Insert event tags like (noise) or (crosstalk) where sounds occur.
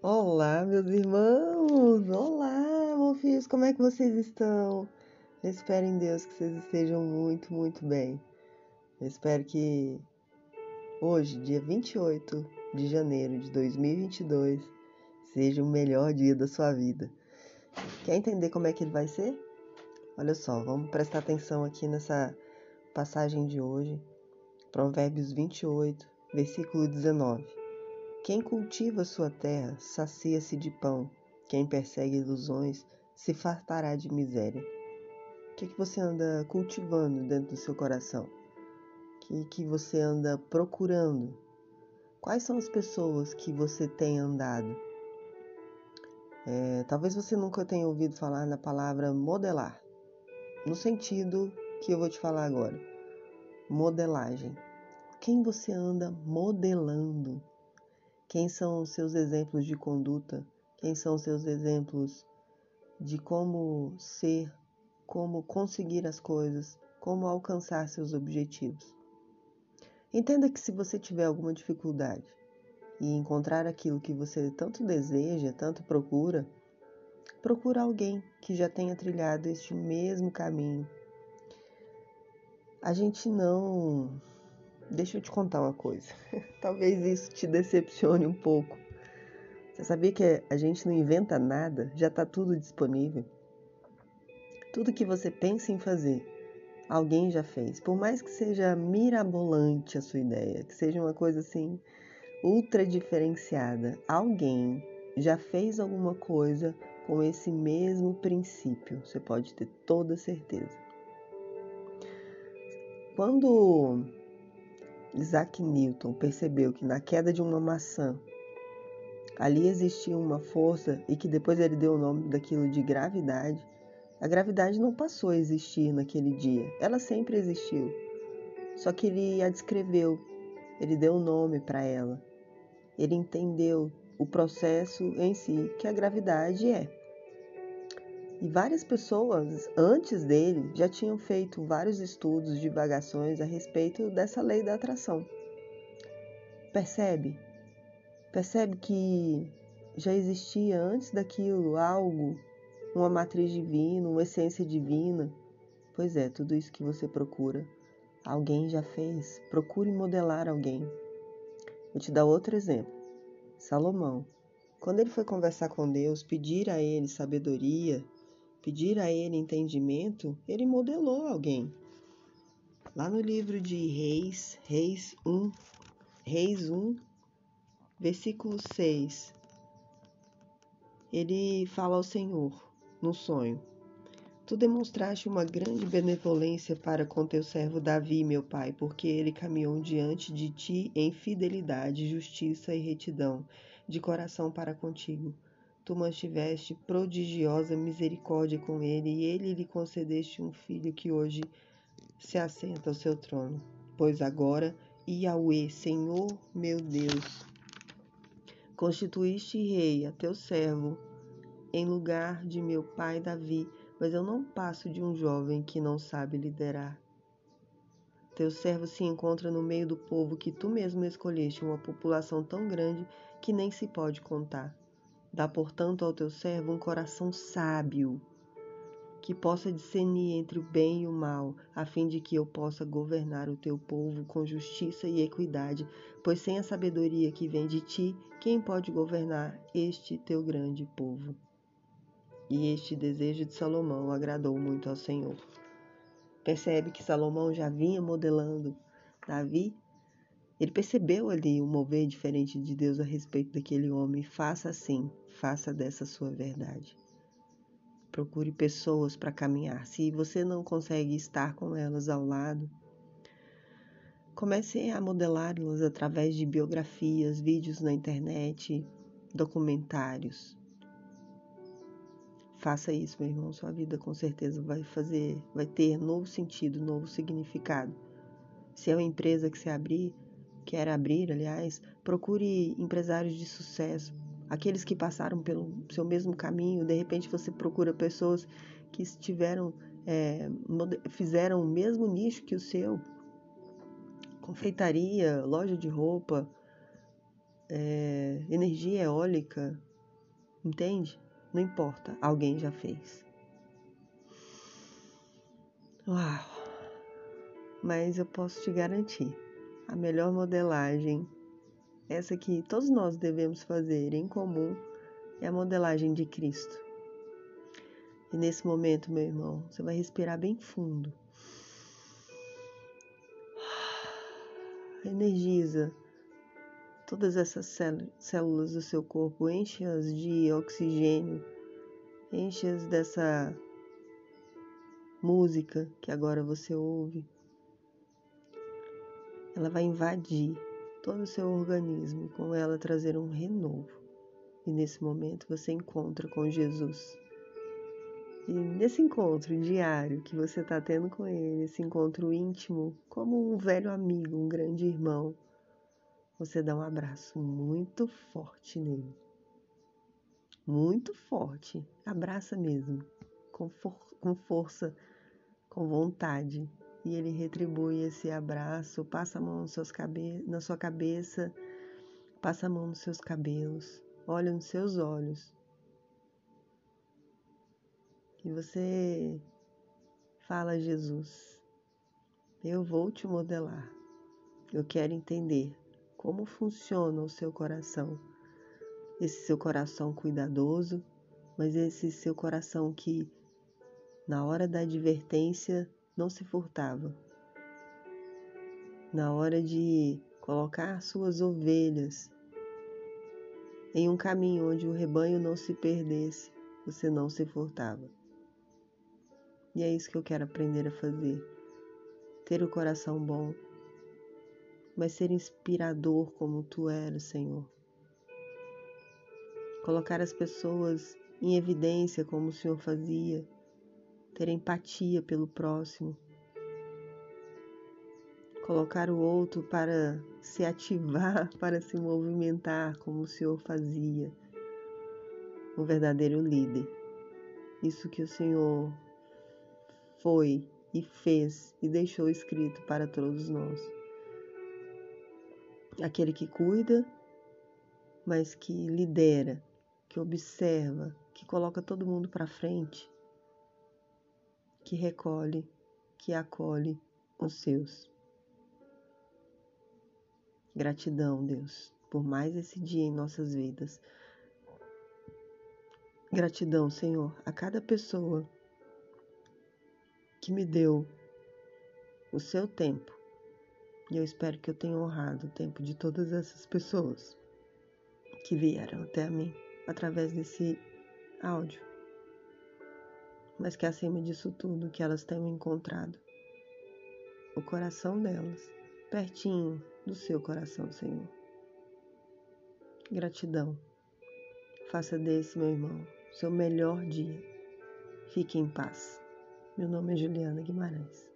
Olá, meus irmãos! Olá, meus filhos, como é que vocês estão? Eu espero em Deus que vocês estejam muito, muito bem. Eu espero que hoje, dia 28 de janeiro de 2022, seja o melhor dia da sua vida. Quer entender como é que ele vai ser? Olha só, vamos prestar atenção aqui nessa passagem de hoje, Provérbios 28, versículo 19. Quem cultiva sua terra sacia-se de pão, quem persegue ilusões se fartará de miséria. O que, que você anda cultivando dentro do seu coração? O que, que você anda procurando? Quais são as pessoas que você tem andado? É, talvez você nunca tenha ouvido falar na palavra modelar, no sentido que eu vou te falar agora. Modelagem. Quem você anda modelando? Quem são os seus exemplos de conduta? Quem são os seus exemplos de como ser, como conseguir as coisas, como alcançar seus objetivos? Entenda que se você tiver alguma dificuldade e encontrar aquilo que você tanto deseja, tanto procura, procura alguém que já tenha trilhado este mesmo caminho. A gente não Deixa eu te contar uma coisa. (laughs) Talvez isso te decepcione um pouco. Você sabia que a gente não inventa nada? Já está tudo disponível. Tudo que você pensa em fazer, alguém já fez. Por mais que seja mirabolante a sua ideia, que seja uma coisa assim ultra diferenciada, alguém já fez alguma coisa com esse mesmo princípio. Você pode ter toda certeza. Quando Isaac Newton percebeu que na queda de uma maçã ali existia uma força e que depois ele deu o nome daquilo de gravidade, a gravidade não passou a existir naquele dia, ela sempre existiu. Só que ele a descreveu, ele deu um nome para ela. Ele entendeu o processo em si que a gravidade é. E várias pessoas antes dele já tinham feito vários estudos, divagações a respeito dessa lei da atração. Percebe? Percebe que já existia antes daquilo algo, uma matriz divina, uma essência divina? Pois é, tudo isso que você procura, alguém já fez. Procure modelar alguém. Vou te dar outro exemplo. Salomão. Quando ele foi conversar com Deus, pedir a ele sabedoria, pedir a ele entendimento, ele modelou alguém. Lá no livro de Reis, Reis 1, Reis 1, versículo 6, ele fala ao Senhor no sonho: Tu demonstraste uma grande benevolência para com teu servo Davi, meu pai, porque ele caminhou diante de ti em fidelidade, justiça e retidão, de coração para contigo tu mantiveste prodigiosa misericórdia com ele, e ele lhe concedeste um filho que hoje se assenta ao seu trono. Pois agora, Yahweh, Senhor meu Deus, constituíste rei a teu servo em lugar de meu pai Davi, mas eu não passo de um jovem que não sabe liderar. Teu servo se encontra no meio do povo que tu mesmo escolheste, uma população tão grande que nem se pode contar. Dá, portanto, ao teu servo um coração sábio, que possa discernir entre o bem e o mal, a fim de que eu possa governar o teu povo com justiça e equidade, pois sem a sabedoria que vem de ti, quem pode governar este teu grande povo? E este desejo de Salomão agradou muito ao Senhor. Percebe que Salomão já vinha modelando Davi ele percebeu ali um mover diferente de Deus a respeito daquele homem. Faça assim, faça dessa sua verdade. Procure pessoas para caminhar. Se você não consegue estar com elas ao lado, comece a modelá-las através de biografias, vídeos na internet, documentários. Faça isso, meu irmão. Sua vida com certeza vai fazer, vai ter novo sentido, novo significado. Se é uma empresa que você abrir, quer abrir, aliás, procure empresários de sucesso, aqueles que passaram pelo seu mesmo caminho. De repente você procura pessoas que estiveram, é, fizeram o mesmo nicho que o seu, confeitaria, loja de roupa, é, energia eólica, Entende? Não importa, alguém já fez. Uau! Mas eu posso te garantir, a melhor modelagem, essa que todos nós devemos fazer em comum, é a modelagem de Cristo. E nesse momento, meu irmão, você vai respirar bem fundo. Energiza todas essas células do seu corpo, enche-as de oxigênio, enche-as dessa música que agora você ouve. Ela vai invadir todo o seu organismo e com ela trazer um renovo. E nesse momento você encontra com Jesus. E nesse encontro diário que você está tendo com ele, esse encontro íntimo, como um velho amigo, um grande irmão, você dá um abraço muito forte nele. Muito forte. Abraça mesmo. Com, for com força, com vontade. E ele retribui esse abraço, passa a mão na sua cabeça, passa a mão nos seus cabelos, olha nos seus olhos. E você fala Jesus, eu vou te modelar. Eu quero entender como funciona o seu coração. Esse seu coração cuidadoso, mas esse seu coração que, na hora da advertência, não se furtava. Na hora de colocar suas ovelhas em um caminho onde o rebanho não se perdesse, você não se furtava. E é isso que eu quero aprender a fazer. Ter o coração bom, mas ser inspirador como tu eras, Senhor. Colocar as pessoas em evidência como o Senhor fazia, ter empatia pelo próximo, colocar o outro para se ativar, (laughs) para se movimentar como o Senhor fazia. Um verdadeiro líder. Isso que o Senhor foi e fez e deixou escrito para todos nós aquele que cuida, mas que lidera, que observa, que coloca todo mundo para frente, que recolhe, que acolhe os seus. Gratidão, Deus, por mais esse dia em nossas vidas. Gratidão, Senhor, a cada pessoa que me deu o seu tempo e eu espero que eu tenha honrado o tempo de todas essas pessoas que vieram até mim através desse áudio. Mas que acima disso tudo, que elas tenham encontrado o coração delas pertinho do seu coração, Senhor. Gratidão. Faça desse, meu irmão, seu melhor dia. Fique em paz. Meu nome é Juliana Guimarães.